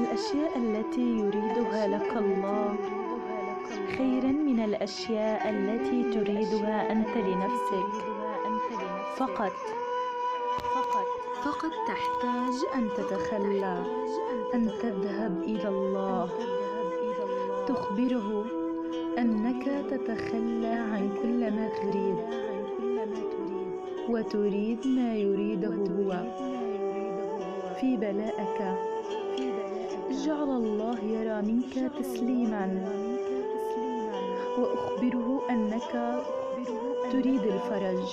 الأشياء التي يريدها لك الله. خيرا من الأشياء التي تريدها أنت لنفسك. فقط. فقط تحتاج أن تتخلى. أن تذهب إلى الله. تخبره أنك تتخلى عن كل ما تريد. وتريد ما يريده هو. في بلائك جعل الله يرى منك تسليما. وأخبره أنك تريد الفرج.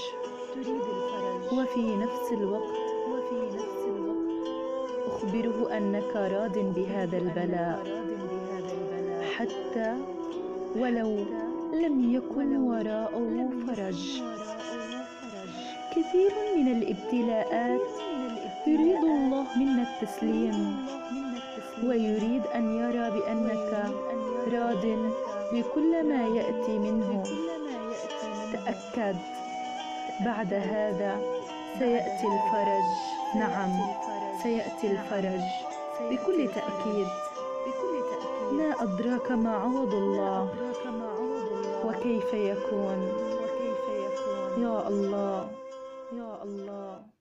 وفي نفس الوقت أخبره أنك راض بهذا البلاء. حتى ولو لم يكن وراءه فرج. كثير من الابتلاءات يريد منا التسليم. ويريد أن يرى بأنك راض بكل ما يأتي منه. تأكد بعد هذا سيأتي الفرج. نعم سيأتي الفرج. بكل تأكيد ما أدراك ما عوض الله؟ وكيف يكون؟ يا الله يا الله.